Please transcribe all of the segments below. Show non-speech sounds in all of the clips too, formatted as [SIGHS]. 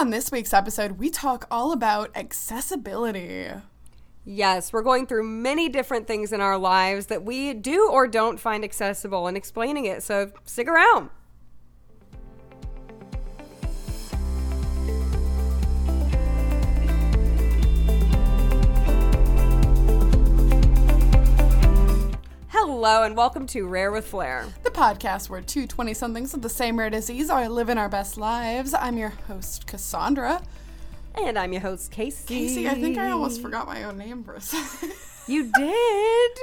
On this week's episode, we talk all about accessibility. Yes, we're going through many different things in our lives that we do or don't find accessible and explaining it. So stick around. Hello and welcome to Rare with Flair. The podcast where two 20 somethings with the same rare disease are living our best lives. I'm your host, Cassandra. And I'm your host, Casey. Casey, I think I almost forgot my own name for a second. You did?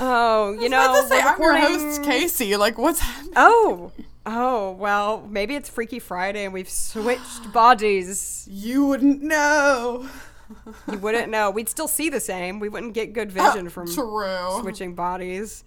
Oh, you know, I was about to say, I'm your host, Casey. Like, what's happening? Oh, oh, well, maybe it's Freaky Friday and we've switched bodies. You wouldn't know. You wouldn't know. We'd still see the same. We wouldn't get good vision from True. switching bodies.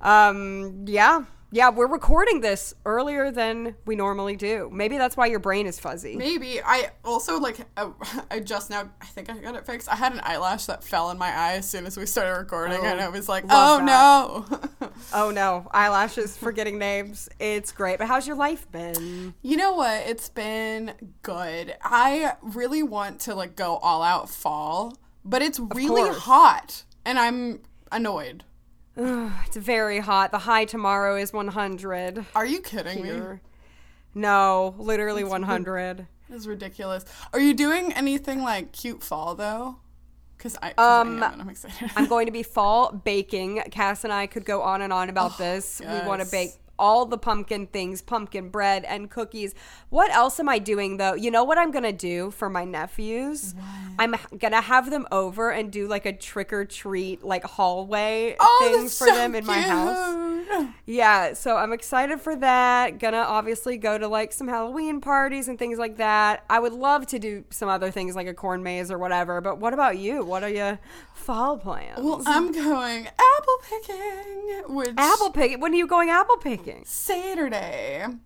Um, yeah. Yeah, we're recording this earlier than we normally do. Maybe that's why your brain is fuzzy. Maybe I also like uh, I just now I think I got it fixed. I had an eyelash that fell in my eye as soon as we started recording, Oh, and I was like, "Oh no!" [LAUGHS] Oh no, eyelashes, forgetting names. It's great. But how's your life been? you know what? It's been good. I really want to like go all out fall, but it's really course. hot, and I'm annoyed. It's very hot. The high tomorrow is 100. Are you kidding me? No, literally 100. It's ridiculous. Are you doing anything like cute fall though? Because I, Um, I am, I'm excited. I'm going to be [LAUGHS] fall baking. Cass and I could go on and on about this. We want to bake all the pumpkin things, pumpkin bread and cookies. What else am I doing though? You know what I'm going to do for my nephews? I'm going to have them over and do like a trick or treat like hallway oh, things for so them in my house. cute. Yeah, so I'm excited for that. Gonna obviously go to like some Halloween parties and things like that. I would love to do some other things like a corn maze or whatever. But what about you? What are your fall plans? Well, I'm going apple picking, which apple picking. When are you going apple picking? Saturday. [GASPS]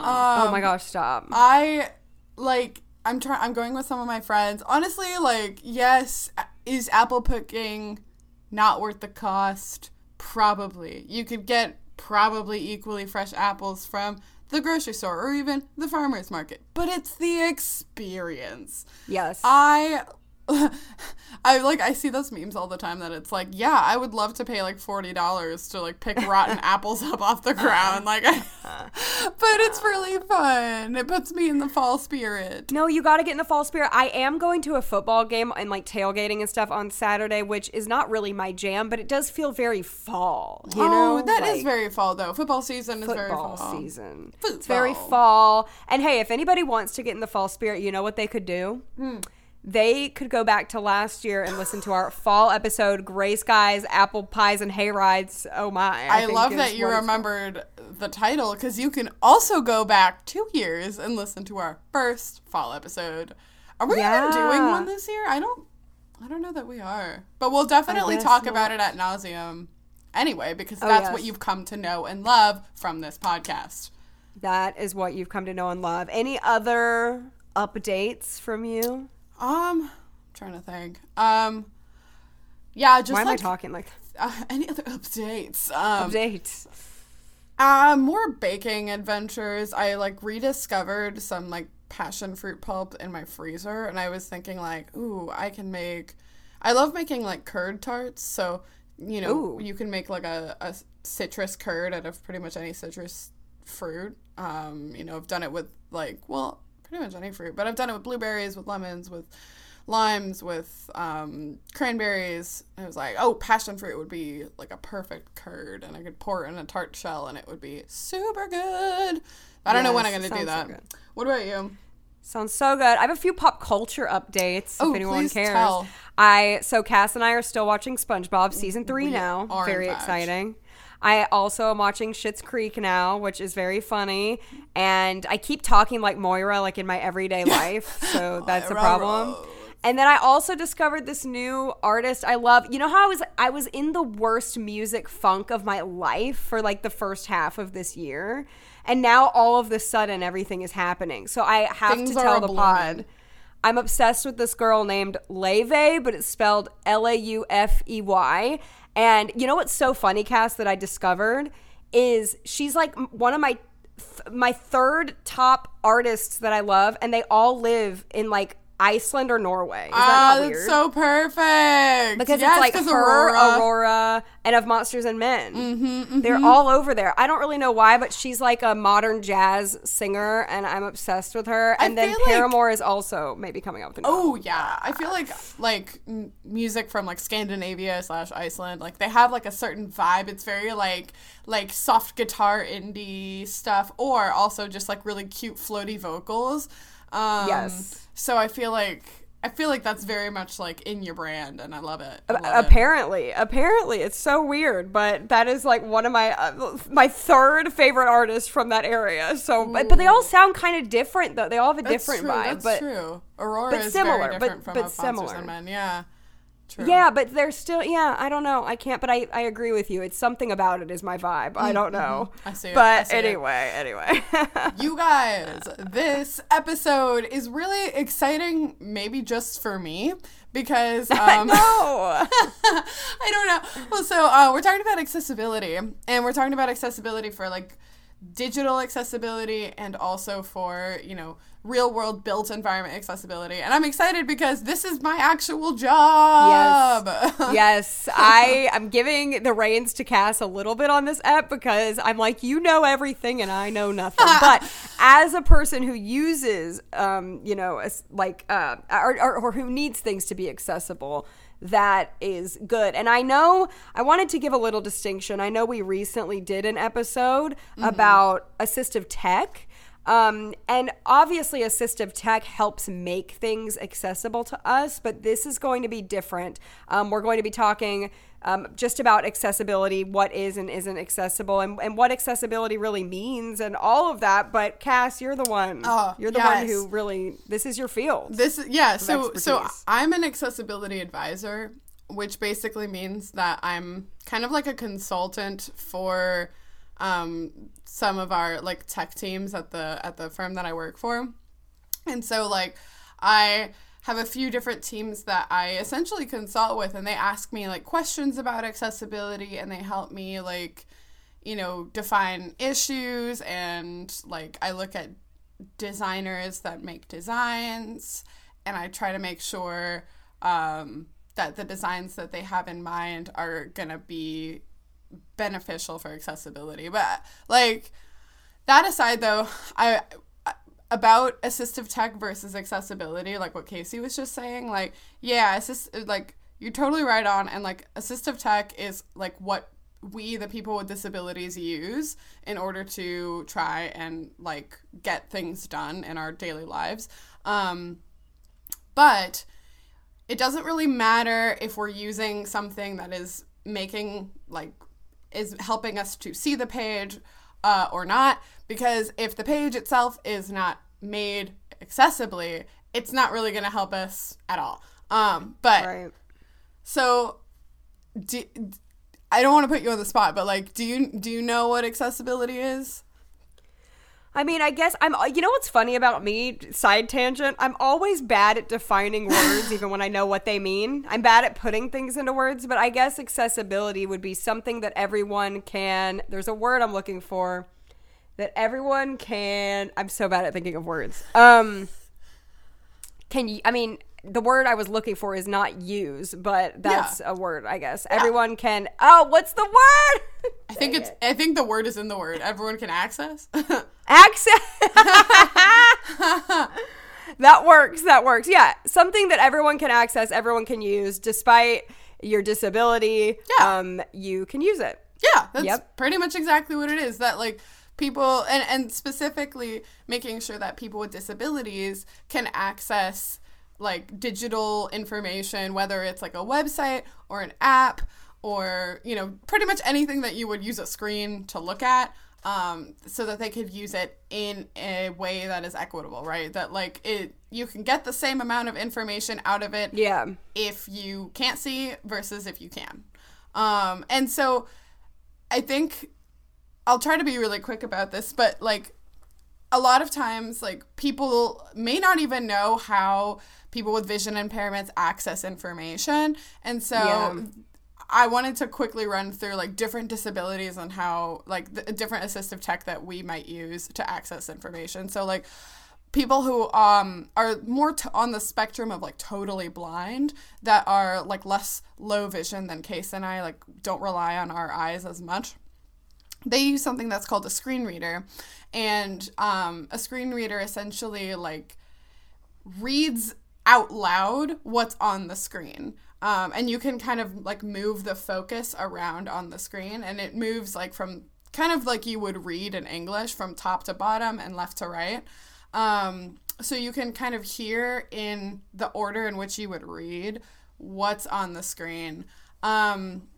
Um, oh my gosh, stop. I like. I'm trying. I'm going with some of my friends. Honestly, like, yes, is apple picking not worth the cost? Probably. You could get probably equally fresh apples from the grocery store or even the farmers market, but it's the experience. yes. I I like I see those memes all the time that it's like, yeah, I would love to pay like forty dollars to like pick rotten [LAUGHS] apples up off the ground. Like [LAUGHS] But it's really fun. It puts me in the fall spirit. no, you got to get in the fall spirit. I am going to a football game and like tailgating and stuff on Saturday, which is not really my jam, but it does feel very fall. You know, oh, that is Like- very fall though. Football season is very fall. season. It's very fall. And hey, if anybody wants to get in the fall spirit, you know what they could do? Hmm. They could go back to last year and listen to our fall episode, Gray Skies, Apple Pies, and Hay Rides. Oh my. I, think love that you remembered the title because you can also go back two years and listen to our first fall episode. Are we even doing one this year? I don't I don't know that we are. But we'll definitely talk not. about it at nauseum anyway, because Oh, that's yes. what you've come to know and love from this podcast. That is what you've come to know and love. Any other updates from you? Um I'm trying to think. Um yeah, just Why am I talking like uh, [LAUGHS] any other updates? Um updates? Uh, more baking adventures. I like rediscovered some like passion fruit pulp in my freezer, and I was thinking like, ooh, I can make. I love making like curd tarts, so you know Ooh. you can make like a, a citrus curd out of pretty much any citrus fruit. Um, you know, I've done it with like well, pretty much any fruit, but I've done it with blueberries, with lemons, with limes with um, cranberries. I was like, oh, passion fruit would be like a perfect curd, and I could pour it in a tart shell, and it would be super good. I don't know when I'm gonna do that. so what about you? Sounds so good. I have a few pop culture updates Oh, if anyone cares. tell. I so Cass and I are still watching SpongeBob season three We now. very exciting. I also am watching Schitt's Creek now, which is very funny. And I keep talking like Moira, like in my everyday [LAUGHS] life. So that's a problem. And then I also discovered this new artist I love. You know how I was I was in the worst music funk of my life for like the first half of this year. And now all of the sudden everything is happening. So I have Things to tell the a-blooming. pod. I'm obsessed with this girl named Leve, but it's spelled L A U F E Y. And you know what's so funny, Cass, that I discovered is she's like one of my th- my third top artists that I love, and they all live in like Iceland or Norway. Is that Ah, not that's weird? so perfect. because Yes, it's like her, Aurora. Aurora. and of Monsters and Men. Mm-hmm, They're all over there. I don't really know why, but she's like a modern jazz singer, and I'm obsessed with her. I And then feel like- Paramore is also maybe coming out with a new Oh yeah, I feel like like music from like Scandinavia slash Iceland, like they have like a certain vibe. It's very like like soft guitar indie stuff, or also just like really cute floaty vocals. Um, Yes. So I feel like I feel like that's very much like in your brand, and I love it. I love it. apparently apparently it's so weird but that is like one of my uh, my third favorite artists from that area so but, but they all sound kind of different though they all have a That's different true, vibe That's but true. Aurora but is similar, but- from but similar. Men. Yeah. True. yeah but they're still yeah i don't know i can't but i i agree with you it's something about it is my vibe i don't know Mm-hmm. I see it, but see it. anyway anyway [LAUGHS] You guys, this episode is really exciting, maybe just for me, because [LAUGHS] um, no [LAUGHS] I don't know. Well, so uh, we're talking about accessibility, and we're talking about accessibility for like digital accessibility and also for you know real world built environment accessibility. And I'm excited because this is my actual job. yes, I am giving the reins to Cass a little bit on this app because I'm like, you know everything and I know nothing. [LAUGHS] but as a person who uses, um, you know, like, uh, or, or, or who needs things to be accessible, that is good. And I know I wanted to give a little distinction. I know we recently did an episode about assistive tech. Um, and obviously, assistive tech helps make things accessible to us, but this is going to be different. Um, we're going to be talking um, just about accessibility, what is and isn't accessible, and, and what accessibility really means, and all of that. But Cass, you're the one. Oh, you're the one who really. This is your field. This yeah, so so. I'm an accessibility advisor, which basically means that I'm kind of like a consultant for um, some of our like tech teams at the at the firm that I work for. And so like I have a few different teams that I essentially consult with and they ask me like questions about accessibility and they help me like you know define issues and like I look at designers that make designs and I try to make sure um, that the designs that they have in mind are gonna be beneficial for accessibility. But like that aside, though, I about assistive tech versus accessibility, like what Casey was just saying, like yeah, assist like you're totally right on, and like assistive tech is like what we the people with disabilities use in order to try and like get things done in our daily lives um, but it doesn't really matter if we're using something that is making like is helping us to see the page uh, or not because if the page itself is not made accessibly it's not really going to help us at all um, but right. so do, i don't want to put you on the spot but like do you do you know what accessibility is I mean, I guess I'm. You know what's funny about me? Side tangent. I'm always bad at defining words, [LAUGHS] even when I know what they mean. I'm bad at putting things into words, but I guess accessibility would be something that everyone can. There's a word I'm looking for that everyone can. I'm so bad at thinking of words. Um, can you? I mean, the word I was looking for is not use, but that's a word, I guess. Everyone can. Oh, what's the word? [LAUGHS] i think it's i think the word is in the word everyone can access [LAUGHS] access [LAUGHS] that works that works yeah something that everyone can access everyone can use despite your disability Yeah. um you can use it Yeah, that's Yep. pretty much exactly what it is. That like people and and specifically making sure that people with disabilities can access like digital information, whether it's like a website or an app or you know pretty much anything that you would use a screen to look at. Um, so that they could use it in a way that is equitable, right? That like it, you can get the same amount of information out of it yeah if you can't see versus if you can. Um, and so I think I'll try to be really quick about this, but like a lot of times, like people may not even know how people with vision impairments access information. And so Yeah. I wanted to quickly run through like different disabilities and how like the different assistive tech that we might use to access information. So like people who um are more t- on the spectrum of like totally blind that are like less low vision than Case and I like don't rely on our eyes as much. They use something that's called a screen reader, and um, a screen reader essentially like reads out loud what's on the screen. Um, and you can kind of like move the focus around on the screen, and it moves like from kind of like you would read in English from top to bottom and left to right. Um, so you can kind of hear in the order in which you would read what's on the screen. Um,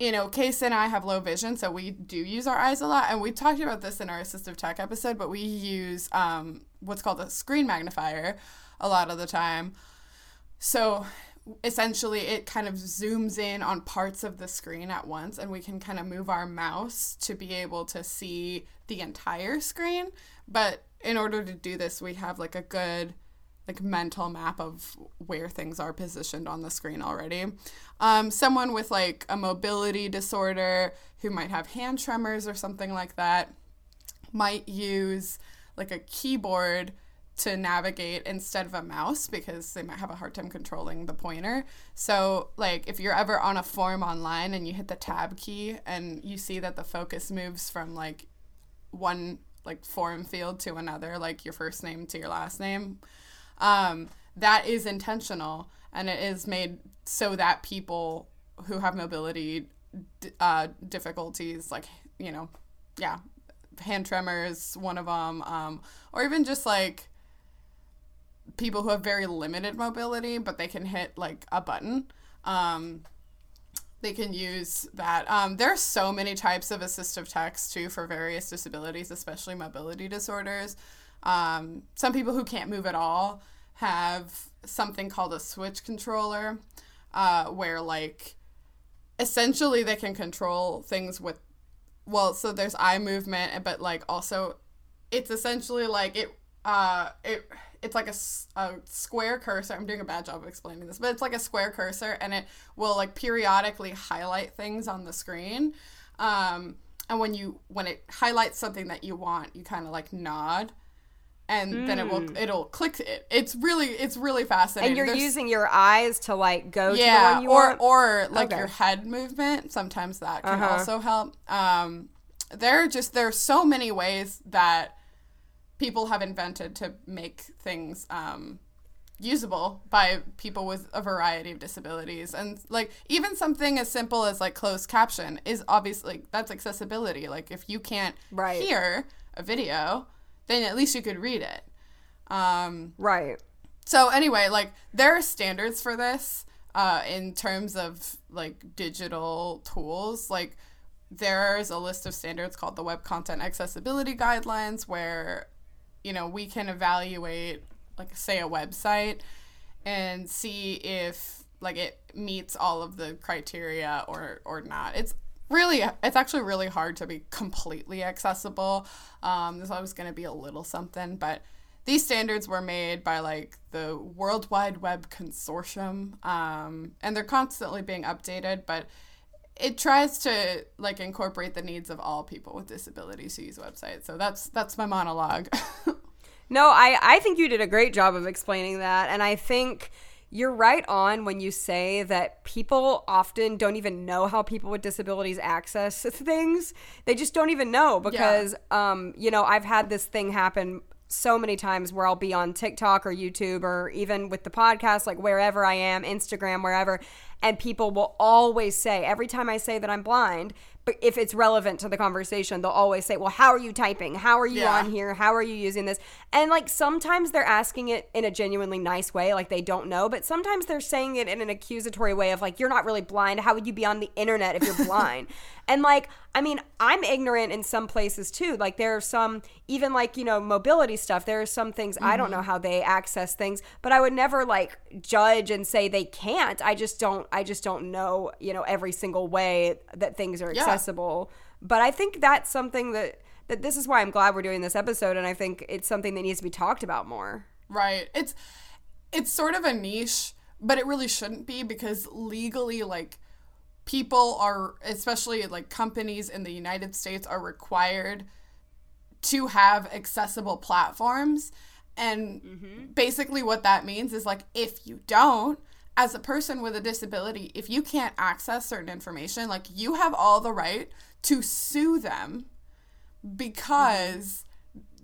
you know, Case and I have low vision, so we do use our eyes a lot. And we talked about this in our assistive tech episode, but we use um, what's called a screen magnifier a lot of the time. So essentially, it kind of zooms in on parts of the screen at once, and we can kind of move our mouse to be able to see the entire screen. But in order to do this, we have like a good like mental map of where things are positioned on the screen already. Um, someone with like a mobility disorder who might have hand tremors or something like that might use like a keyboard to navigate instead of a mouse because they might have a hard time controlling the pointer. So, like, if you're ever on a form online and you hit the tab key and you see that the focus moves from like one like form field to another, like your first name to your last name, um, that is intentional and it is made so that people who have mobility uh, difficulties, like, you know, yeah, hand tremors, one of them, um, or even just like people who have very limited mobility, but they can hit like a button. Um, they can use that. Um, there are so many types of assistive text too for various disabilities, especially mobility disorders. Um, some people who can't move at all have something called a switch controller, uh, where like essentially they can control things with, well, so there's eye movement, but like also it's essentially like it, uh, it it's like a, a square cursor. I'm doing a bad job of explaining this, but it's like a square cursor, and it will like periodically highlight things on the screen. Um, and when you when it highlights something that you want, you kind of like nod, and mm. then it will it'll click it. It's really it's really fascinating. And you're There's, using your eyes to like go yeah, to the one you or want? or like okay. your head movement. Sometimes that can uh-huh. also help. Um, there are just there are so many ways that people have invented to make things um, usable by people with a variety of disabilities and like even something as simple as like closed caption is obviously that's accessibility like if you can't right. hear a video then at least you could read it. Um, right. so anyway like there are standards for this uh, in terms of like digital tools. Like there's a list of standards called the web content accessibility guidelines where you know, we can evaluate, like, say, a website and see if, like, it meets all of the criteria or, or not. It's really, it's actually really hard to be completely accessible. Um, there's always going to be a little something, but these standards were made by like the World Wide Web Consortium, um, and they're constantly being updated. But it tries to like incorporate the needs of all people with disabilities who use websites. So that's that's my monologue. [LAUGHS] no, I I think you did a great job of explaining that, and I think you're right on when you say that people often don't even know how people with disabilities access [LAUGHS] things. They just don't even know because yeah. um you know, I've had this thing happen so many times where I'll be on TikTok or YouTube or even with the podcast, like wherever I am, Instagram, wherever, and people will always say, every time I say that I'm blind, but if it's relevant to the conversation, they'll always say, Well, how are you typing? How are you yeah. on here? How are you using this? And like sometimes they're asking it in a genuinely nice way, like they don't know, but sometimes they're saying it in an accusatory way of like, You're not really blind. How would you be on the internet if you're [LAUGHS] blind? and like, I mean, I'm ignorant in some places too. Like there are some, even like, you know, mobility stuff, there are some things mm-hmm. I don't know mm-hmm. how they access things, but I would never like judge and say they can't. I just don't, I just don't know, you know, every single way that things are yeah. accessible. But I think that's something that that this is why I'm glad we're doing this episode and I think it's something that needs to be talked about more. Right. It's it's sort of a niche, but it really shouldn't be because legally like people are especially like companies in the United States are required to have accessible platforms and Mm-hmm. basically what that means is like if you don't as a person with a disability if you can't access certain information like you have all the right to sue them because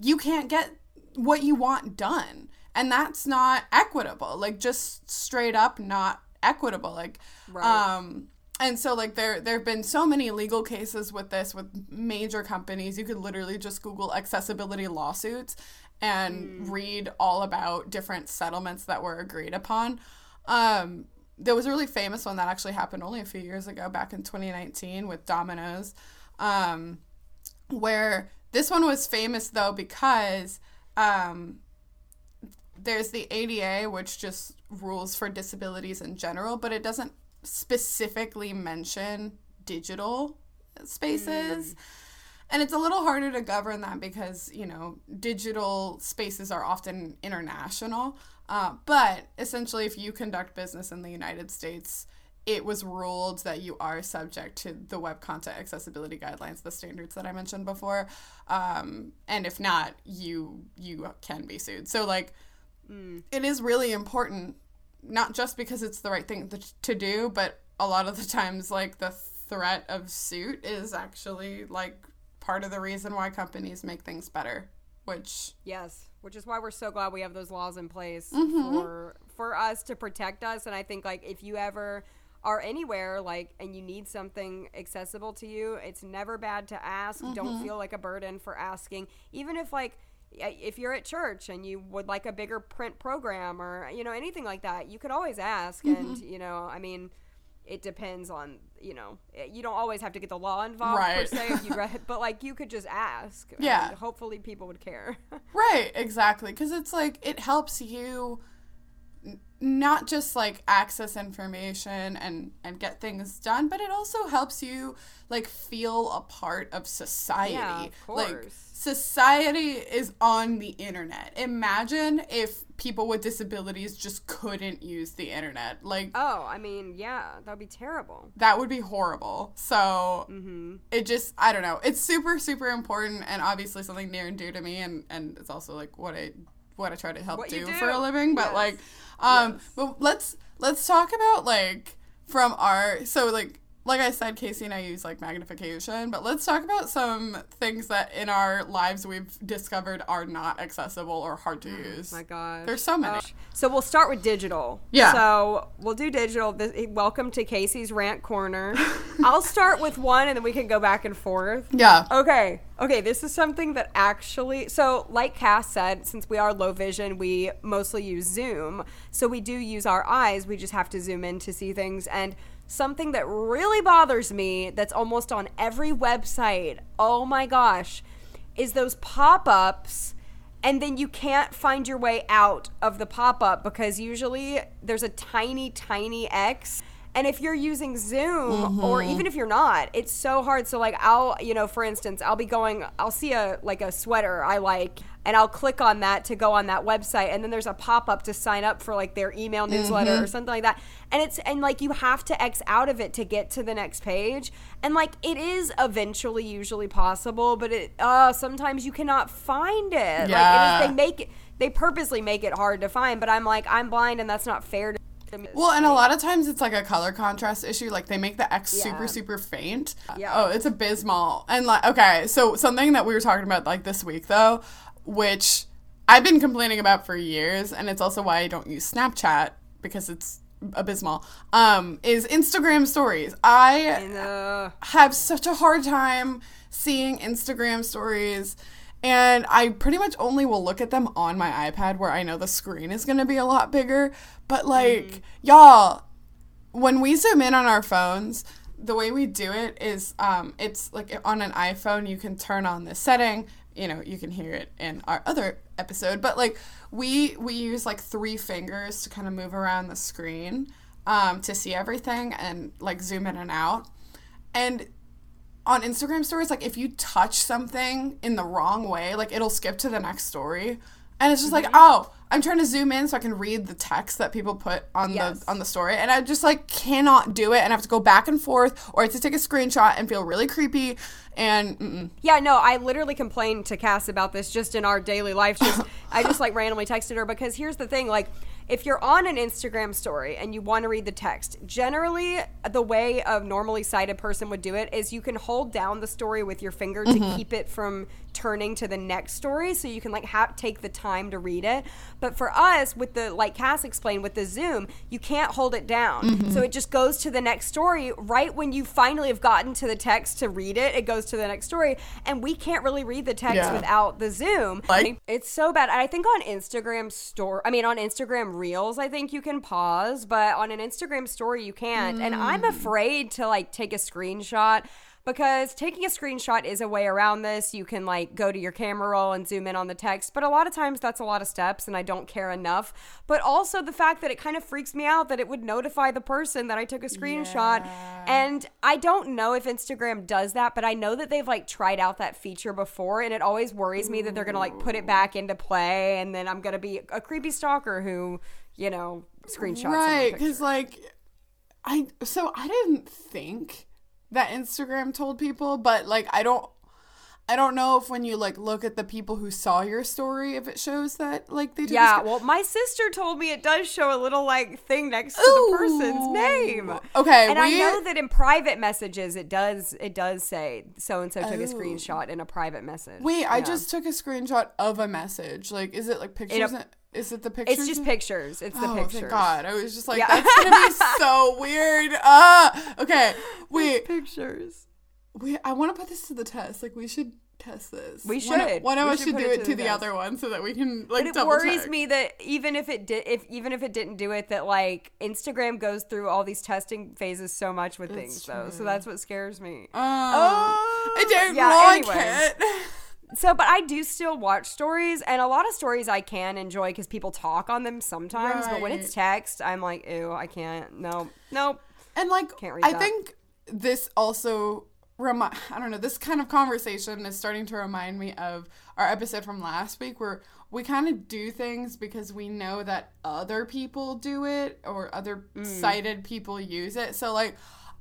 you can't get what you want done. And that's not equitable like just straight up not equitable like Right. um and so like there there have been so many legal cases with this with major companies. You could literally just google accessibility lawsuits and read all about different settlements that were agreed upon um there was a really famous one that actually happened only a few years ago back in 2019 with domino's um where this one was famous though because um, there's the ADA, which just rules for disabilities in general, but it doesn't specifically mention digital spaces. And it's a little harder to govern that because, you know, digital spaces are often international. Uh, but essentially, if you conduct business in the United States, it was ruled that you are subject to the web content accessibility guidelines, the standards that I mentioned before. Um, and if not, you you can be sued. So like, it is really important, not just because it's the right thing to, to do, but a lot of the times, like the threat of suit is actually like part of the reason why companies make things better. Which Yes, which is why we're so glad we have those laws in place Mm-hmm. for for us to protect us. And I think like if you ever are anywhere like and you need something accessible to you, it's never bad to ask. Mm-hmm. Don't feel like a burden for asking, even if like if you're at church and you would like a bigger print program or you know anything like that, you could always ask. Mm-hmm. And you know, I mean. It depends on you know. eh, You don't always have to get the law involved per se, if you read, but like you could just ask. [LAUGHS] and Yeah. hopefully, people would care. [LAUGHS] Right, exactly. Because it's like it helps you not just like access information and and get things done, but it also helps you like feel a part of society. Yeah, of Like society is on the internet. Imagine if people with disabilities just couldn't use the internet. Like Oh, I mean, yeah, that would be terrible. that would be horrible. So Mm-hmm. it just I don't know. It's super super important and obviously something near and dear to me and and it's also like what I what I try to help What do, for a living. But Yes. like um Yes. but let's let's talk about like from our so like like I said, Casey and I use like magnification, but let's talk about some things that in our lives we've discovered are not accessible or hard to use. Oh My God. There's so many. So we'll start with digital. Yeah. So we'll do digital. Eh, welcome to Casey's rant corner. [LAUGHS] I'll start with one, and then we can go back and forth. Yeah. Okay. Okay. This is something that actually, so like Cass said, since we are low vision, we mostly use Zoom. So we do use our eyes. We just have to zoom in to see things. And something that really bothers me that's almost on every website, oh my gosh, is those pop ups. And then you can't find your way out of the pop up because usually there's a tiny, tiny X. And if you're using Zoom or mm-hmm. even if you're not, it's so hard. So like I'll, you know, for instance, I'll be going I'll see a like a sweater I like and I'll click on that to go on that website and then there's a pop-up to sign up for like their email newsletter or something like that. And it's and like you have to X out of it to get to the next page. And like it is eventually usually possible, but it uh sometimes you cannot find it. Like Yeah. it is, they make it they purposely make it hard to find, but I'm like I'm blind and that's not fair to me. Well, and a lot of times it's like a color contrast issue. Like they make the X Yeah. super, super faint. Yeah. Oh, it's abysmal. And like, okay, so something that we were talking about like this week though, which I've been complaining about for years, and it's also why I don't use Snapchat because it's abysmal. Um, is Instagram stories. I uh, have such a hard time seeing Instagram stories. And I pretty much only will look at them on my iPad where I know the screen is going to be a lot bigger. But, like, y'all, when we zoom in on our phones, the way we do it is um, it's like on an iPhone, you can turn on this setting. You know, you can hear it in our other episode, but like we we use like three fingers to kind of move around the screen um, to see everything and like zoom in and out. And on Instagram stories, like if you touch something in the wrong way, like it'll skip to the next story. And it's just Mm-hmm. like, oh, I'm trying to zoom in so I can read the text that people put on Yes. the on the story, and I just like cannot do it, and I have to go back and forth, or I have to take a screenshot and feel really creepy, and mm-mm. Yeah, no, I literally complained to Cass about this just in our daily life. Just [LAUGHS] I just like randomly texted her because here's the thing, like if you're on an Instagram story and you want to read the text, generally the way a normally sighted person would do it is you can hold down the story with your finger to mm-hmm. keep it from turning to the next story so you can like ha- take the time to read it. But for us with the like Cass explained with the Zoom, you can't hold it down. Mm-hmm. So it just goes to the next story right when you finally have gotten to the text to read it. It goes to the next story and we can't really read the text Yeah. without the Zoom. Like- it's so bad. I think on Instagram store, I mean on Instagram Reels, I think you can pause, but on an Instagram story you can't. And I'm Mm. afraid to like take a screenshot because taking a screenshot is a way around this. You can like go to your camera roll and zoom in on the text, but a lot of times that's a lot of steps and I don't care enough. But also the fact that it kind of freaks me out that it would notify the person that I took a screenshot. And I don't know if Instagram does that, but I know that they've like tried out that feature before and it always worries me that they're going to like put it back into play and then I'm going to be a creepy stalker who, you know, screenshots right, because like, I so I didn't think that Instagram told people, but like I don't. I don't know if when you like look at the people who saw your story, if it shows that like they Yeah, well, my sister told me it does show a little like thing next to the person's name. Okay, and I know that in private messages it does it does say so and so took a Oh. screenshot in a private message. Wait, I just took a screenshot of a message. Like, is it like pictures? a- in- is it the pictures? it's just pictures. It's the pictures. oh, pictures. thank God! I was just like, Yeah. that's gonna be [LAUGHS] so weird. Ah, okay. Wait, Pictures. we. I want to put this to the test. Like, we should test this. We One of- should. One of We us should should do it it to the the other one so that we can like But it worries check. me that even if it did, if even if it didn't do it, that like Instagram goes through all these testing phases so much with things, though. So that's what scares me. Oh, I don't Yeah, like anyway. it. So, but I do still watch stories, and a lot of stories I can enjoy because people talk on them sometimes. But when it's text, I'm like, ew, I can't. No, no. And like, Can't read I that. think this also remi- I don't know. This kind of conversation is starting to remind me of our episode from last week, where we kind of do things because we know that other people do it or other Mm. sighted people use it. So like,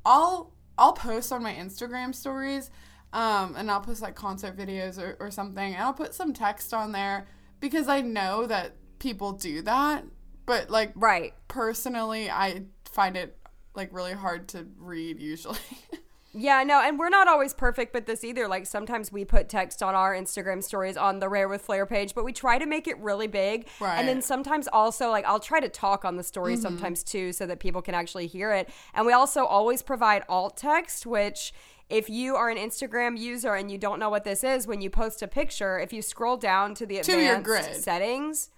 I'll I'll post on my Instagram stories, um, and I'll post like concert videos or, or something, and I'll put some text on there because I know that people do that. But like, Right. personally i find it like really hard to read usually [LAUGHS] Yeah, no, and we're not always perfect with this either. Like sometimes we put text on our Instagram stories on the Rare with Flair page, but we try to make it really big. Right. And then sometimes also like I'll try to talk on the story sometimes too so that people can actually hear it. And we also always provide alt text, which if you are an Instagram user and you don't know what this is, when you post a picture, if you scroll down to the To your advanced grid. settings,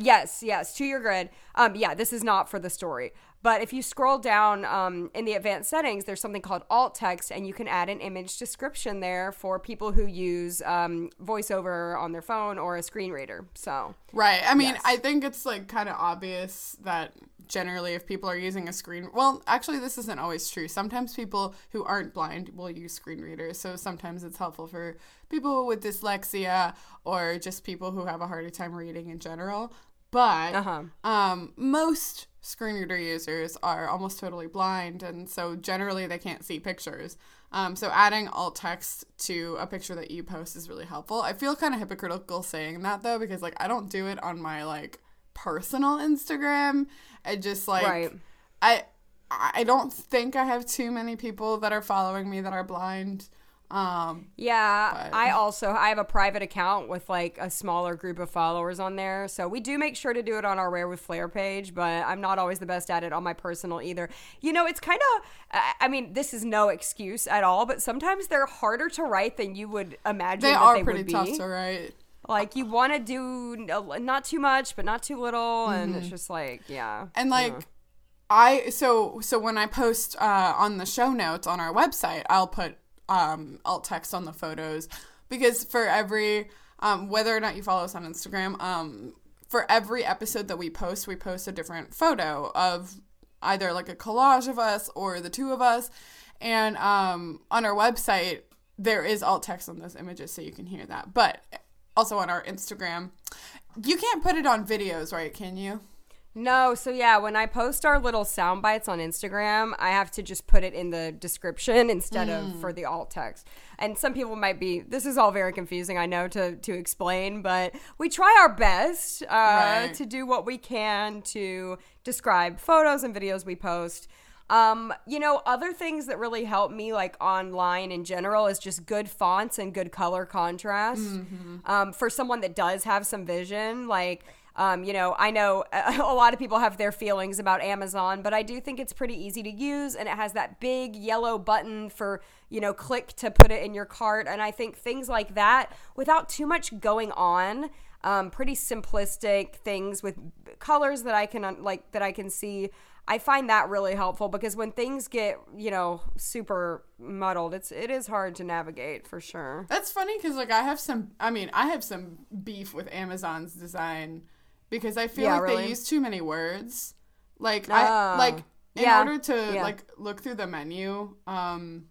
Yes, yes, to your grid. Um, yeah, this is not for the story. But if you scroll down um, in the advanced settings, there's something called alt text, and you can add an image description there for people who use um, voiceover on their phone or a screen reader. So, right i mean Yes. i think it's like kind of obvious that generally if people are using a screen well actually this isn't always true sometimes people who aren't blind will use screen readers so sometimes it's helpful for people with dyslexia or just people who have a harder time reading in general but Uh-huh. um, most screen reader users are almost totally blind, and so generally they can't see pictures. Um, so adding alt text to a picture that you post is really helpful. I feel kind of hypocritical saying that though, because like I don't do it on my like personal Instagram. I just like Right. I I don't think I have too many people that are following me that are blind. Um, yeah, But- I also I have a private account with like a smaller group of followers on there. So we do make sure to do it on our Rare with Flair page, but I'm not always the best at it on my personal either. You know, it's kind of I mean, this is no excuse at all, but sometimes they're harder to write than you would imagine. they that are they pretty would be. tough to write. Like you want to do not too much, but not too little, and it's just like yeah. Mm-hmm. And like I so so when I post uh, on the show notes on our website, I'll put um, alt text on the photos because for every um, whether or not you follow us on Instagram, um, for every episode that we post, we post a different photo of either like a collage of us or the two of us, and um, on our website there is alt text on those images so you can hear that, but also on our Instagram you can't put it on videos, right? Can you? No, so yeah, when I post our little sound bites on Instagram, I have to just put it in the description [LAUGHS] instead of for the alt text. And some people might be this is all very confusing, I know to to explain, but we try our best uh, Right. to do what we can to describe photos and videos we post. Um, you know, other things that really help me like online in general is just good fonts and good color contrast. Um, for someone that does have some vision, like um, you know, I know [LAUGHS] a lot of people have their feelings about Amazon, but I do think it's pretty easy to use and it has that big yellow button for, you know, click to put it in your cart. And I think things like that without too much going on, um, pretty simplistic things with colors that I can like that I can see. I find that really helpful because when things get, you know, super muddled, it's it is hard to navigate for sure. That's funny because like I have some. I mean, I have some beef with Amazon's design because I feel Yeah, like really? they use too many words. Like Oh, I like in yeah, order to yeah. like look through the menu. Um,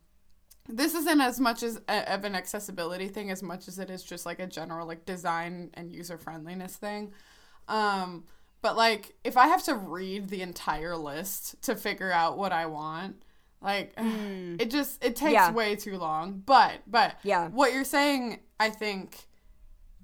this isn't as much as a, of an accessibility thing as much as it is just like a general like design and user friendliness thing. Um, but like if I have to read the entire list to figure out what I want, like [SIGHS] it just it takes. Yeah. way too long. But but Yeah. what you're saying, I think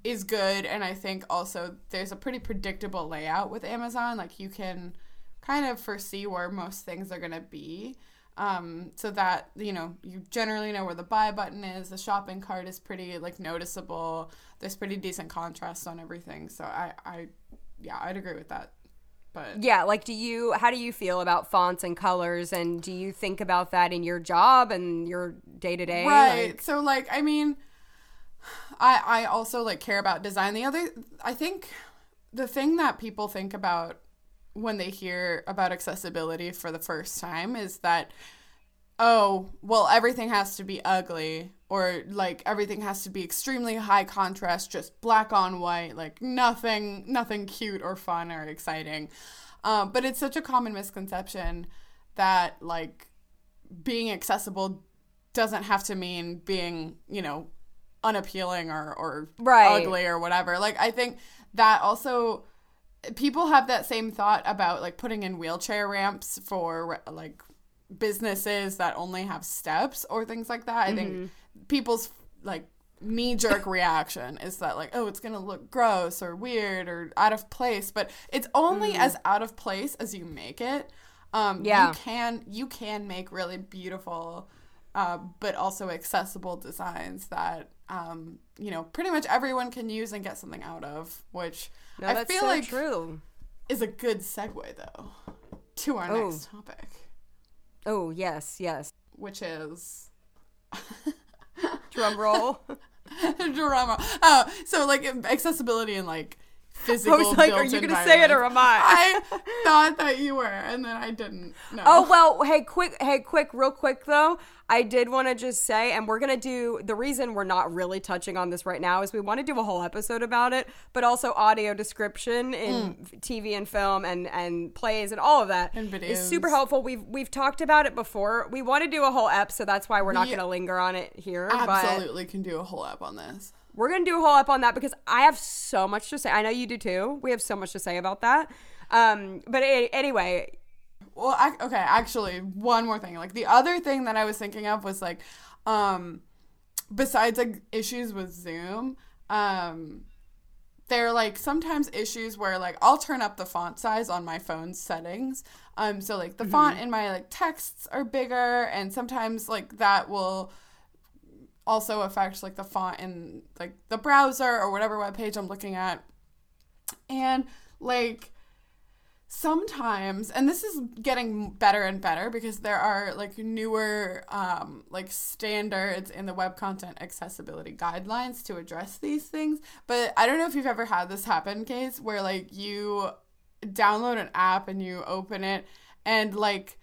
is good and I think also there's a pretty predictable layout with Amazon. Like you can kind of foresee where most things are going to be. Um, so that you know you generally know where the buy button is. The shopping cart is pretty like noticeable. There's pretty decent contrast on everything. So I, I yeah, I'd agree with that. But Yeah, like do you how do you feel about fonts and colors and do you think about that in your job and your day to day? right so like i mean [SIGHS] i i also like care about design the other i think the thing that people think about when they hear about accessibility for the first time is that oh well everything has to be ugly or like everything has to be extremely high contrast just black on white like nothing nothing cute or fun or exciting um, but it's such a common misconception that like being accessible doesn't have to mean being, you know, unappealing or, or Right. ugly or whatever. Like, I think that also people have that same thought about like putting in wheelchair ramps for like businesses that only have steps or things like that. I think people's like knee jerk reaction is that like oh it's gonna look gross or weird or out of place but it's only as out of place as you make it um Yeah. you can you can make really beautiful uh, but also accessible designs that um you know pretty much everyone can use and get something out of which No, i feel so like true. is a good segue though to our Oh. next topic Oh, yes, yes. which is Drum roll. [LAUGHS] drama. Oh, so like accessibility and like physical. I was like, are you going to say it or am I? [LAUGHS] I [LAUGHS] thought that you were, and then I didn't. No. Oh well, hey, quick, hey, quick, real quick though. I did want to just say, and we're gonna do the reason we're not really touching on this right now is we want to do a whole episode about it, but also audio description in mm. TV and film and and plays and all of that And is super helpful. We've we've talked about it before. We want to do a whole ep, so that's why we're not We gonna linger on it here. But absolutely can do a whole app on this. We're gonna do a whole up on that because I have so much to say. I know you do too. We have so much to say about that. Um, but a- anyway, Well, I, okay, actually, one more thing. Like the other thing that I was thinking of was like, um, besides like issues with Zoom, um, there are like sometimes issues where like I'll turn up the font size on my phone's settings. Um, so like the font in my like texts are bigger, and sometimes like that will also affect like the font in like the browser or whatever web page I'm looking at. And like sometimes and this is getting better and better because there are like newer um like standards in the web content accessibility guidelines to address these things but i don't know if you've ever had this happen case where like you download an app and you open it and like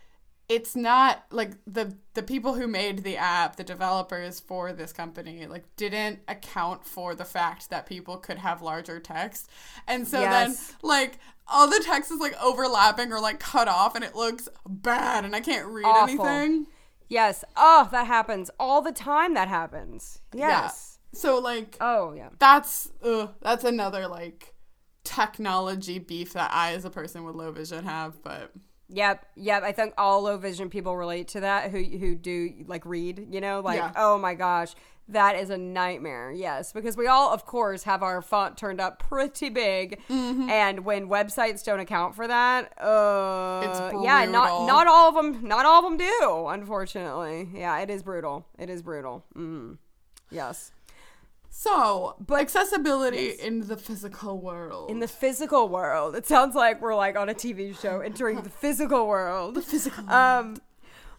it's not like the the people who made the app the developers for this company like didn't account for the fact that people could have larger text and so Yes. then like all the text is like overlapping or like cut off and it looks bad and i can't read Awful. anything yes. Oh, that happens all the time. That happens. Yes. yeah so like Oh yeah. that's ugh, that's another like technology beef that I, as a person with low vision, have. But Yep, yep. I think all low vision people relate to that who who do like read, you know, like Yeah. oh my gosh, that is a nightmare. Yes, because we all of course have our font turned up pretty big Mm-hmm. and when websites don't account for that, uh It's yeah, not not all of them not all of them do, unfortunately. Yeah, it is brutal. It is brutal. Mm. Yes. So, but accessibility in the physical world. In the physical world. It sounds like we're like on a TV show entering the physical world. the physical. Um,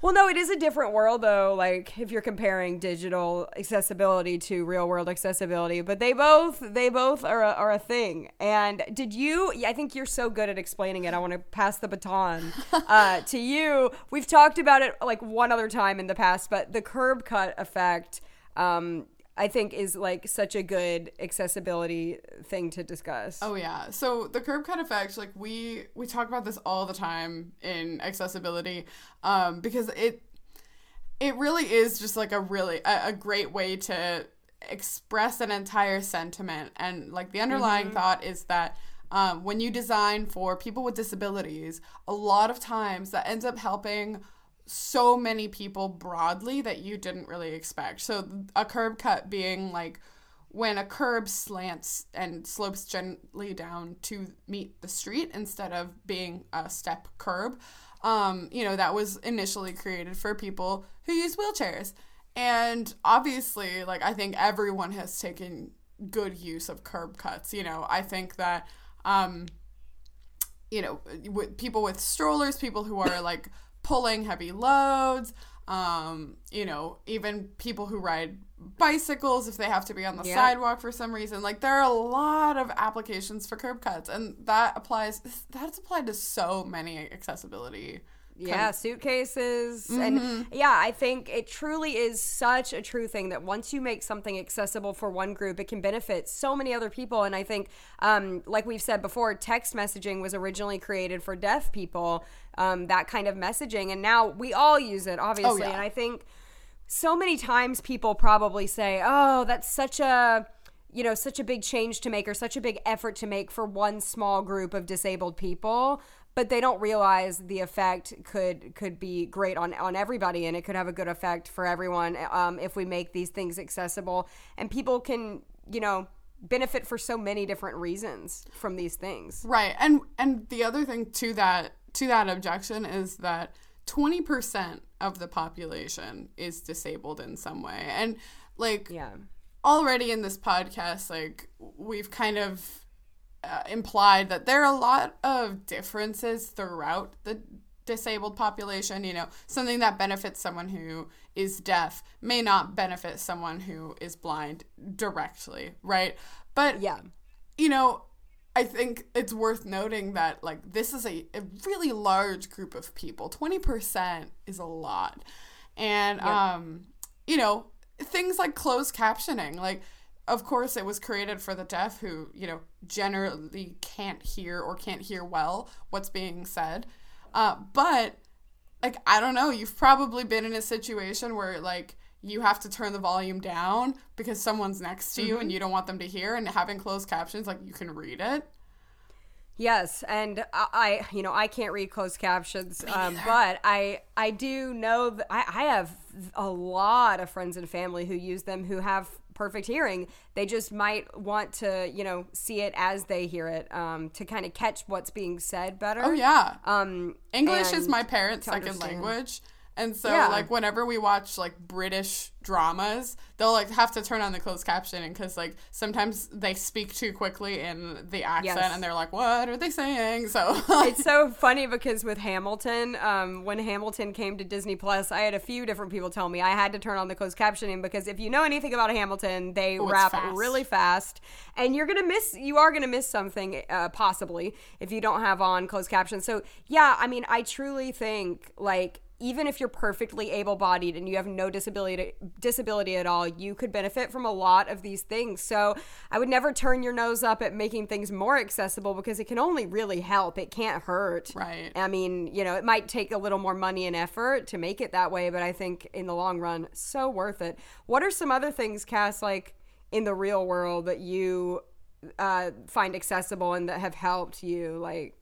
well, no, it is a different world though. Like if you're comparing digital accessibility to real world accessibility, but they both they both are a, are a thing. And did you? I think you're so good at explaining it. I want to pass the baton uh, [LAUGHS] to you. We've talked about it like one other time in the past, but the curb cut effect. Um, I think is like such a good accessibility thing to discuss. Oh yeah. So the curb cut effect, like we we talk about this all the time in accessibility, um, because it it really is just like a really a, a great way to express an entire sentiment, and like the underlying thought is that. Um, when you design for people with disabilities, a lot of times that ends up helping so many people broadly that you didn't really expect. So a curb cut being like when a curb slants and slopes gently down to meet the street instead of being a step curb. Um, you know, that was initially created for people who use wheelchairs. And obviously, like, I think everyone has taken good use of curb cuts. You know, I think that, um, you know, with people with strollers, people who are like pulling heavy loads, um, you know, even people who ride bicycles if they have to be on the Yeah. sidewalk for some reason. Like there are a lot of applications for curb cuts, and that applies. [LAUGHS] That's applied to so many accessibility. yeah suitcases Mm-hmm. and yeah i think it truly is such a true thing that once you make something accessible for one group it can benefit so many other people and i think um, like we've said before text messaging was originally created for deaf people um, that kind of messaging and now we all use it obviously Oh, yeah. and i think so many times people probably say oh that's such a you know such a big change to make or such a big effort to make for one small group of disabled people but they don't realize the effect could could be great on on everybody and it could have a good effect for everyone um, if we make these things accessible and people can you know benefit for so many different reasons from these things Right. And and the other thing to that to that objection is that 20% of the population is disabled in some way. And like yeah. already in this podcast like we've kind of uh, implied that there are a lot of differences throughout the disabled population. You know something that benefits someone who is deaf may not benefit someone who is blind directly right? But yeah. you know, I think it's worth noting that like this is a, a really large group of people. Twenty percent is a lot. And um, you know, things like closed captioning, like of course it was created for the deaf who, you know, generally can't hear or can't hear well what's being said. Uh, but like I don't know, you've probably been in a situation where like you have to turn the volume down because someone's next to you and you don't want them to hear and having closed captions like you can read it. Yes, and I, you know, I can't read closed captions, um, but I, I do know that I, I have a lot of friends and family who use them who have perfect hearing. They just might want to, you know, see it as they hear it, um, to kind of catch what's being said better. Oh yeah. Um, English is my parents' second language. And so Yeah. like whenever we watch like British dramas, they'll like have to turn on the closed captioning cuz like sometimes they speak too quickly in the accent Yes. and they're like what are they saying? So [LAUGHS] it's so funny because with Hamilton, um, when Hamilton came to Disney Plus, I had a few different people tell me I had to turn on the closed captioning because if you know anything about Hamilton, they Oh, rap fast. really fast, and you're gonna miss. You are gonna miss something uh, possibly if you don't have on closed captions. So yeah, I mean, I truly think like. Even if you're perfectly able-bodied and you have no disability disability at all, you could benefit from a lot of these things. So I would never turn your nose up at making things more accessible because it can only really help. It can't hurt. Right. I mean, you know, it might take a little more money and effort to make it that way, but I think in the long run, so worth it. What are some other things, Cass, like in the real world that you uh, find accessible and that have helped you? Like,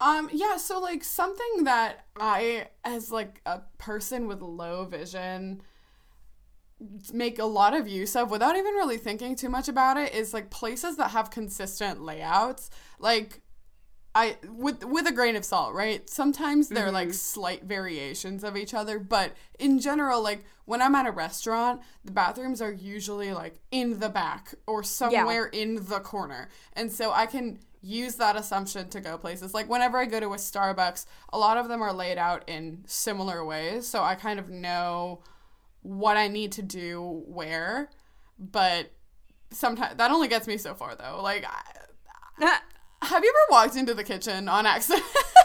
Um, yeah, so like something that I, as like a person with low vision, make a lot of use of without even really thinking too much about it is like places that have consistent layouts. Like I with with a grain of salt, right? Sometimes they're like slight variations of each other, but in general, like when I'm at a restaurant, the bathrooms are usually like in the back or somewhere in the corner. And so I can use that assumption to go places. Like whenever I go to a Starbucks, a lot of them are laid out in similar ways, so I kind of know what I need to do where, but sometimes that only gets me so far though. Like I, have you ever walked into the kitchen on accident? [LAUGHS]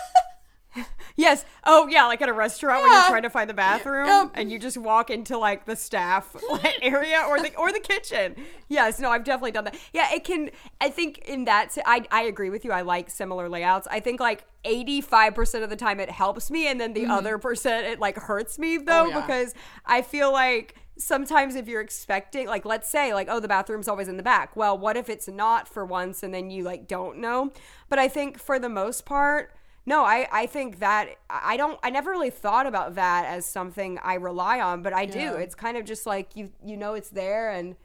yes. Oh, yeah, like at a restaurant when you're trying to find the bathroom Yep. and you just walk into like the staff [LAUGHS] like, area or the or the kitchen. Yes, no, I've definitely done that. Yeah, it can. I think in that, s- I I agree with you. I like similar layouts. I think like. 85% of the time it helps me and then the other percent it like hurts me though Mm-hmm. Oh, yeah. because I feel like sometimes if you're expecting like let's say like oh the bathroom's always in the back well what if it's not for once and then you like don't know but i think for the most part no i i think that i don't i never really thought about that as something i rely on but i do it's kind of just like you you know it's there and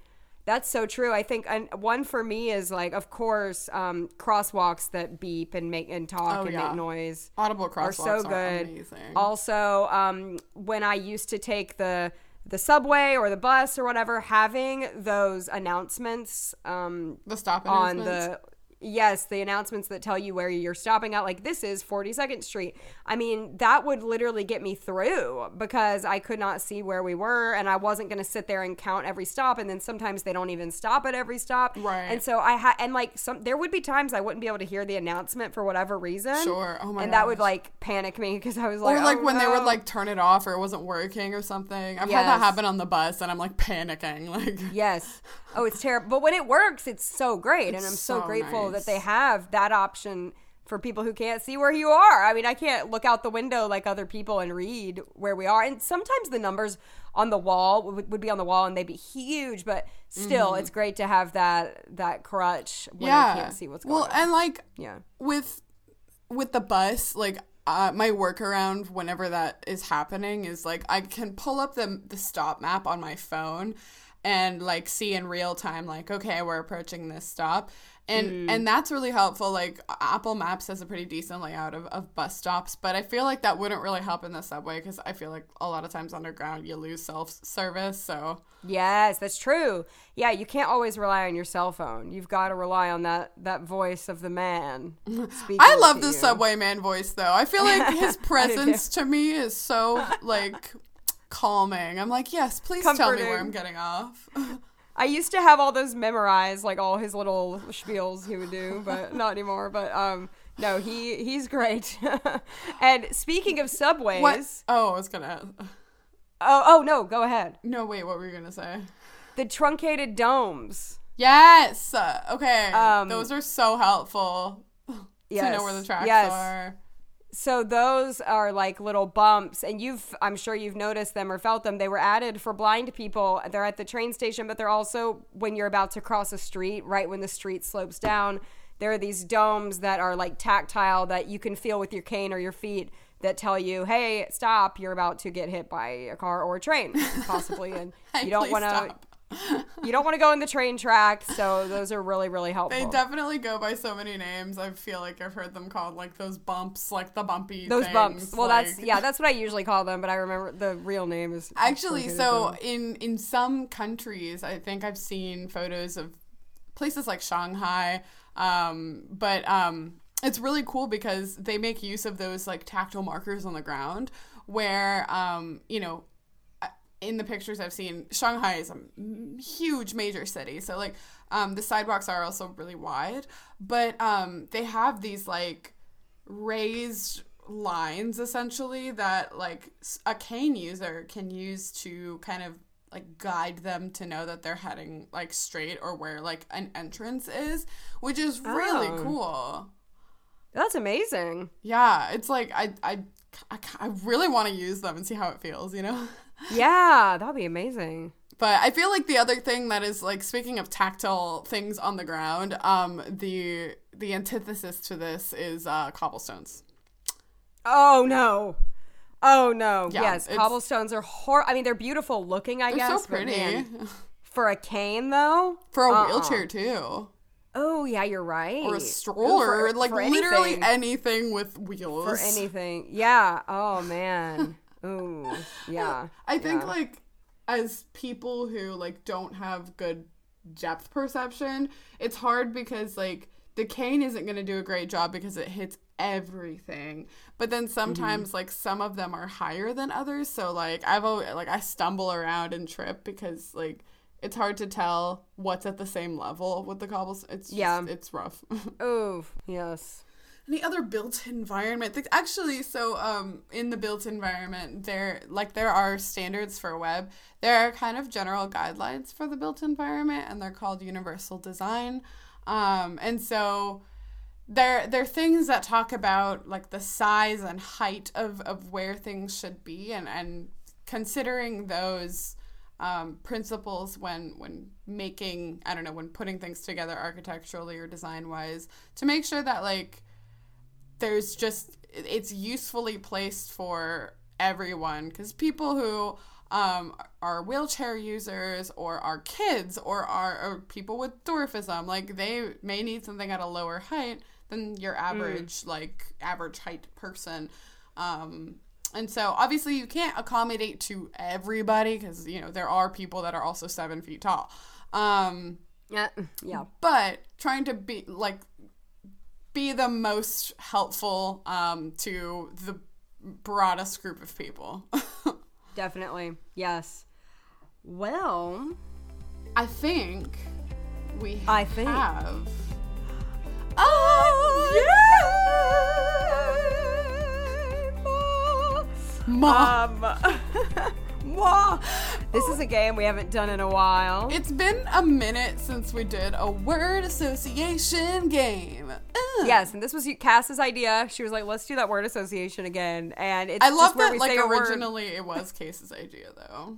that's so true. I think and one for me is like, of course, um, crosswalks that beep and make and talk Oh, and yeah. make noise Audible crosswalks are so are good. amazing. Also, um, when I used to take the the subway or the bus or whatever, having those announcements um, the stop on the yes, the announcements that tell you where you're stopping at, like this is 42nd Street. I mean, that would literally get me through because I could not see where we were, and I wasn't going to sit there and count every stop. And then sometimes they don't even stop at every stop, Right. And so I had, and like some, there would be times I wouldn't be able to hear the announcement for whatever reason. Sure. Oh my and that would like panic me because I was like, or like "Oh, when they oh, would like turn it off or it wasn't working or something. I've had that happen on the bus and I'm like panicking. [LAUGHS] Like Yes. Oh, it's terrible. But when it works, it's so great. and I'm so, so grateful nice. That they have that option for people who can't see where you are. I mean, I can't look out the window like other people and read where we are. And sometimes the numbers on the wall would, would be on the wall and they'd be huge, but still, it's great to have that that crutch when Mm-hmm. yeah. I can't see what's going well, on. Well, and like yeah. with with the bus, like uh, my workaround whenever that is happening is like I can pull up the the stop map on my phone and like see in real time like okay we're approaching this stop and Mm. and that's really helpful like apple maps has a pretty decent layout of, of bus stops but i feel like that wouldn't really help in the subway because i feel like a lot of times underground you lose self-service so Yes, that's true. Yeah, you can't always rely on your cell phone. You've got to rely on that that voice of the man. [LAUGHS] speaking I love the you. subway man voice though. I feel like [LAUGHS] his presence to me is so like calming. I'm like, yes, please tell me where I'm getting off. [LAUGHS] I used to have all those memorized, like all his little spiels he would do, but [LAUGHS] not anymore. But um, no, he he's great. [LAUGHS] and speaking of subways, what? Oh, I was gonna. oh oh no, go ahead. No, wait. What were you gonna say? The truncated domes. Yes. Uh, Okay. Um, Those are so helpful [LAUGHS] to know where the tracks yes. are. So those are like little bumps, and you've I'm sure you've noticed them or felt them. They were added for blind people. They're at the train station, but they're also when you're about to cross a street, right when the street slopes down. There are these domes that are like tactile that you can feel with your cane or your feet that tell you, "Hey, stop! You're about to get hit by a car or a train, possibly." And [LAUGHS] you don't want to. You don't want to go in the train track. So those are really really helpful. They definitely go by so many names. I feel like I've heard them called like those bumps, like the bumpy. those things, bumps. Well, that's yeah, [LAUGHS] that's what I usually call them. But I remember the real name is Actually, so in in some countries, I think I've seen photos of places like Shanghai, um, but um, it's really cool because they make use of those like tactile markers on the ground, where um, you know. In the pictures I've seen, Shanghai is a huge major city, so like um, the sidewalks are also really wide, but um, they have these like raised lines essentially that like a cane user can use to kind of like guide them to know that they're heading like straight or where like an entrance is which is really Oh. cool That's amazing. yeah it's like i i i, I really want to use them and see how it feels you know [LAUGHS] Yeah, that'd be amazing. but I feel like the other thing that is like speaking of tactile things on the ground, um, the the antithesis to this is uh, cobblestones. Oh no. Oh no. Yeah, yes, cobblestones are hor. I mean, they're beautiful looking. I guess. so but pretty man, [LAUGHS] for a cane though. for a Uh-uh. wheelchair too, Oh yeah, you're right. or a stroller, for- like for literally anything. anything with wheels. for anything. Yeah. Oh man. Ooh. [LAUGHS] Yeah. I think Yeah. like as people who like don't have good depth perception, it's hard because like the cane isn't going to do a great job because it hits everything. But then sometimes Mm-hmm. like some of them are higher than others, so like I've always like I stumble around and trip because like it's hard to tell what's at the same level with the cobbles. It's just, Yeah. it's rough. [LAUGHS] Ooh. Yes. Any other built environment? Th- Actually, so um, in the built environment, there like there are standards for web. There are kind of general guidelines for the built environment, and they're called universal design. Um, and so they're they're things that talk about like the size and height of, of where things should be, and and considering those um, principles when when making I don't know when putting things together architecturally or design wise to make sure that like there's just it's usefully placed for everyone because people who um, are wheelchair users or are kids or are or people with dwarfism like they may need something at a lower height than your average like average height person um, and so obviously you can't accommodate to everybody because you know there are people that are also seven feet tall um, Yeah. Yeah. but trying to be like be the most helpful um, to the broadest group of people. [LAUGHS] Definitely. Yes. Well, I think we I think- have. [GASPS] Oh, Ma- Um, [LAUGHS] Mwah. This is a game we haven't done in a while. It's been a minute since we did a word association game. Ugh. yes, and this was Cass's idea. She was like, "Let's do that word association again." And it's I just love where that. we Like say a word. originally, it was Case's idea, though.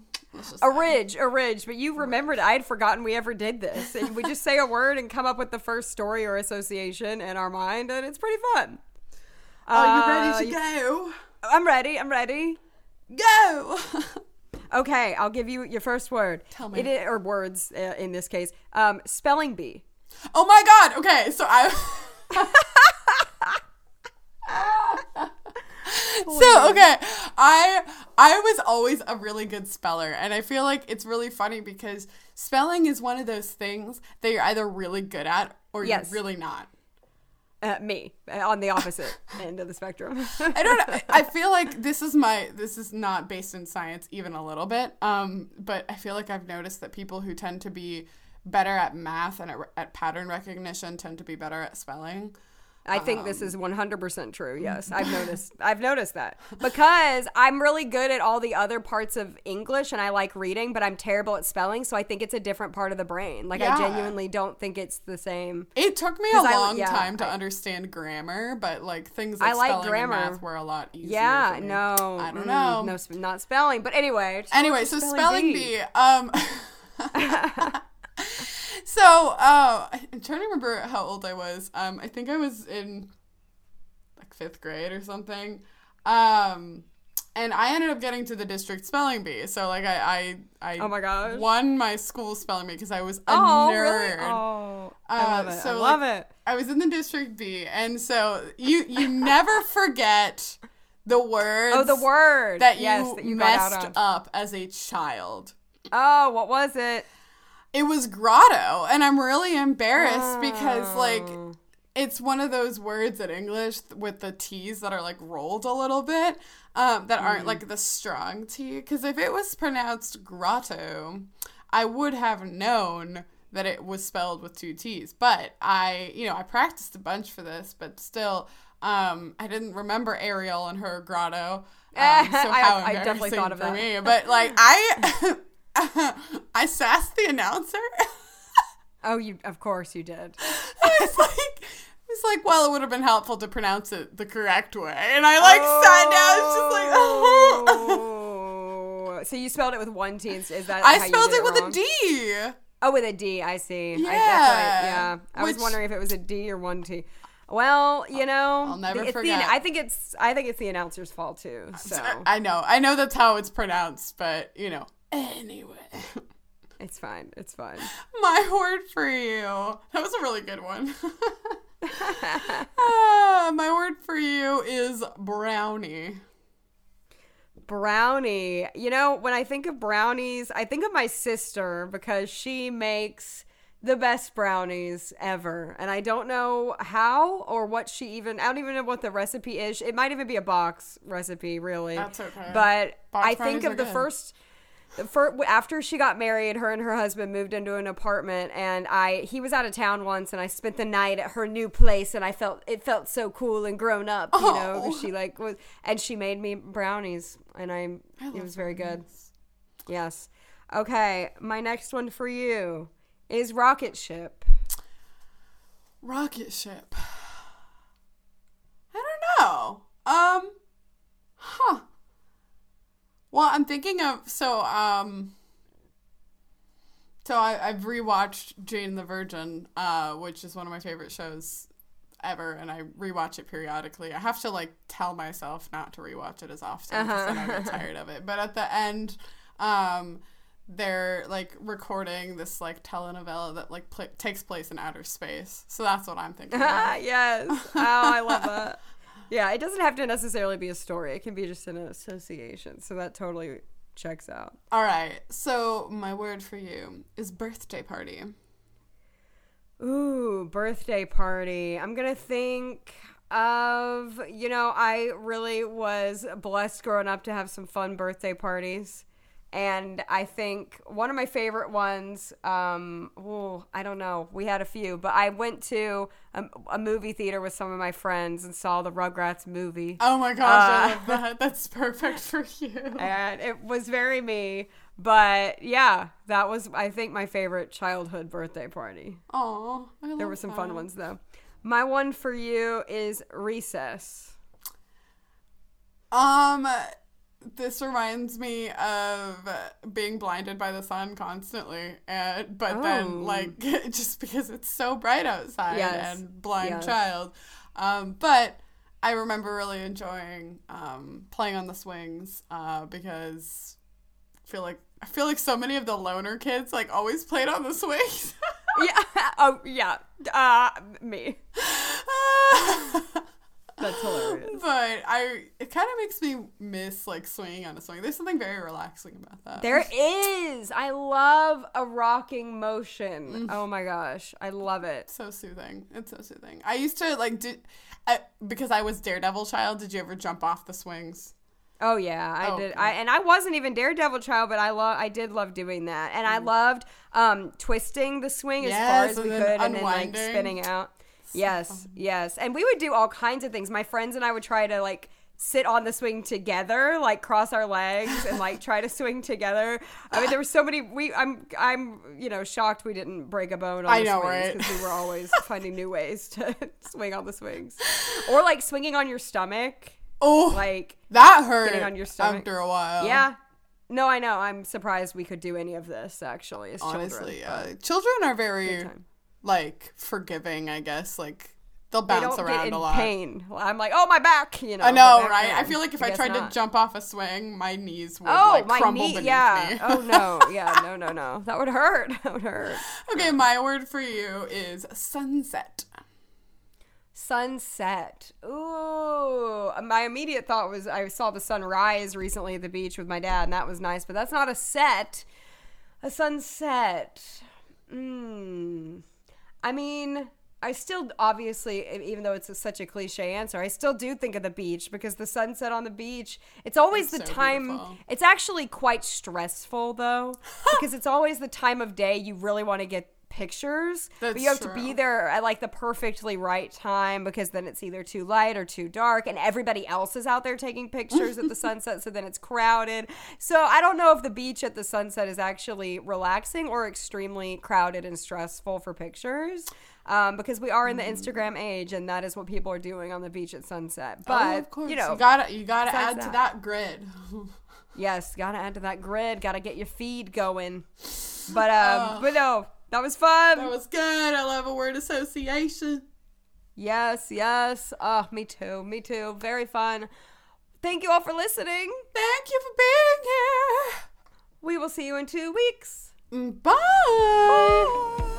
A ridge, a ridge, but you remembered I had forgotten we ever did this. And we just say a word and come up with the first story or association in our mind, and it's pretty fun. Are you Uh, ready to go? I'm ready. I'm ready. Go. [LAUGHS] Okay, I'll give you your first word. Tell me. It i- or words uh, in this case. Um, spelling bee. oh my god. Okay, so I. [LAUGHS] so okay i i was always a really good speller and i feel like it's really funny because spelling is one of those things that you're either really good at or Yes. you're really not Uh, me uh, on the opposite [LAUGHS] end of the spectrum. i don't know i [LAUGHS] feel like this is my this is not based in science even a little bit um but i feel like i've noticed that people who tend to be better at math and at, at pattern recognition tend to be better at spelling I think this is 100% true. [LAUGHS] Yes, I've noticed. I've noticed that because I'm really good at all the other parts of English and I like reading, but I'm terrible at spelling. So I think it's a different part of the brain. Like Yeah. I genuinely don't think it's the same. It took me a I- long yeah, time to I- understand grammar, but like things I like like spelling grammar. and math were a lot easier. Yeah, no, I don't mm, know. no, not spelling. But anyway. Anyway, so spelling, spelling bee. Um, [LAUGHS] [LAUGHS] so uh, I'm trying to remember how old I was. Um, I think I was in like fifth grade or something. Um, and I ended up getting to the district spelling bee. So like I I, I Oh my gosh. won my school spelling bee because I was a Oh, nerd. really? Oh, I Uh, love it. so, I love like, it. I was in the district bee, and so you you never [LAUGHS] forget the words. Oh, the word that you, yes, that you messed up as a child. Oh, what was it? It was grotto, and I'm really embarrassed because like Oh. it's one of those words in English with the T's that are like rolled a little bit, um, that aren't Mm. like the strong T. Because if it was pronounced grotto, I would have known that it was spelled with two T's. But I, you know, I practiced a bunch for this, but still, um, I didn't remember Ariel and her grotto. [LAUGHS] Um, so I- how I definitely embarrassing thought of for that. me. [LAUGHS] But like I, [LAUGHS] [LAUGHS] I sassed the announcer. [LAUGHS] Oh, you of course you did. I was [LAUGHS] like, it's like, well, it would have been helpful to pronounce it the correct way. And I like sat down, it's just like, oh. Oh. So you spelled it with one T. Is that I spelled did it with a D. Oh, with a D. I see. I, that's Yeah. right. Yeah. I was wondering if it was a D or one T. Well, you know, I'll never it's the- forget. I think it's I think it's the announcer's fault too. So I know. I know that's how it's pronounced, but you know. Anyway, [LAUGHS] it's fine. It's fine. [LAUGHS] my word for you. That was a really good one. [LAUGHS] Ah, my word for you is brownie. Brownie. You know, when I think of brownies, I think of my sister because she makes the best brownies ever. And I don't know how or what she even, I don't even know what the recipe is. It might even be a box recipe, really. That's okay. But Box I think of the good. first. For, after she got married, her and her husband moved into an apartment, and I he was out of town once, and I spent the night at her new place, and I felt it felt so cool and grown up, you know. Oh. She like was, and she made me brownies, and I, I it was very good. Yes. Okay, my next one for you is rocket ship. Rocket ship. I don't know. Um, huh. Well, I'm thinking of so um. So I, I've rewatched Jane the Virgin, uh, which is one of my favorite shows ever, and I rewatch it periodically. I have to like tell myself not to rewatch it as often because then I get [LAUGHS] tired of it. But at the end, um, they're like recording this like telenovela that like pla takes place in outer space. So that's what I'm thinking. of. [LAUGHS] yes. Oh, I love that. [LAUGHS] Yeah, it doesn't have to necessarily be a story. It can be just an association. So that totally checks out. All right. So my word for you is birthday party. Ooh, birthday party. I'm going to think of, you know, I really was blessed growing up to have some fun birthday parties. And I think one of my favorite ones, um, ooh, I don't know, we had a few, but I went to a, a movie theater with some of my friends and saw the Rugrats movie. Oh my gosh, I Uh, love that. [LAUGHS] That's perfect for you. and it was very me. But yeah, that was I think my favorite childhood birthday party. Oh, There were some fun ones though. My one for you is recess. Um, this reminds me of being blinded by the sun constantly, and but Oh. then like [LAUGHS] just because it's so bright outside Yes. and blind Yes. child. Um, but I remember really enjoying um, playing on the swings uh, because I feel like I feel like so many of the loner kids like always played on the swings. [LAUGHS] yeah. [LAUGHS] Oh yeah. Uh, me. That's hilarious. But I, it kind of makes me miss like swinging on a swing. There's something very relaxing about that. There is. I love a rocking motion. Mm. Oh my gosh, I love it. so soothing. It's so soothing. I used to like did, I, because I was Daredevil child. Did you ever jump off the swings? Oh yeah, I Oh, did. I and I wasn't even Daredevil child, but I love. I did love doing that, and I loved um twisting the swing as far Mm. As we could, and then like spinning out. Yes, yes, and we would do all kinds of things. My friends and I would try to like sit on the swing together, like cross our legs and like try to swing together. I mean, there were so many. We, I'm, I'm, you know, shocked we didn't break a bone on I the know, swings right? because we were [LAUGHS] always finding new ways to [LAUGHS] swing on the swings, or like swinging on your stomach, Oh, like. that hurt on your stomach. after a while. Yeah. No, I know. I'm surprised we could do any of this actually honestly, children. yeah. Children are very. Like forgiving. I guess like they'll They bounce don't around a lot. pain. I'm like, oh my back, you know. I know, right? I feel like if I, guess tried not. to jump off a swing, my knees would Oh, like my crumble knee, beneath yeah. me. oh no, [LAUGHS] yeah, no, no, no. That would hurt. [LAUGHS] That would hurt. okay, my word for you is sunset. Sunset. Ooh, my immediate thought was I saw the sun rise recently at the beach with my dad, and that was nice. But that's not a set. A sunset. Hmm. I mean, I still obviously, even though it's a, such a cliche answer, I still do think of the beach because the sunset on the beach. It's always It's the so time. beautiful. It's actually quite stressful though, because it's always the time of day you really want to get pictures. but you have to be there at like the perfectly right time because then it's either too light or too dark, and everybody else is out there taking pictures at the [LAUGHS] sunset, so then it's crowded. So I don't know if the beach at the sunset is actually relaxing or extremely crowded and stressful for pictures. Um, because we are in the Instagram age, and that is what people are doing on the beach at sunset. But oh, of course. you know, gotta you gotta add to that. that grid. [LAUGHS] Yes, gotta add to that grid. Gotta get your feed going. [SIGHS] But um, but no, that was fun. that was good. I love a word association. yes, yes. Oh, me too. Me too. Very fun. Thank you all for listening. Thank you for being here. We will see you in two weeks. here. Bye.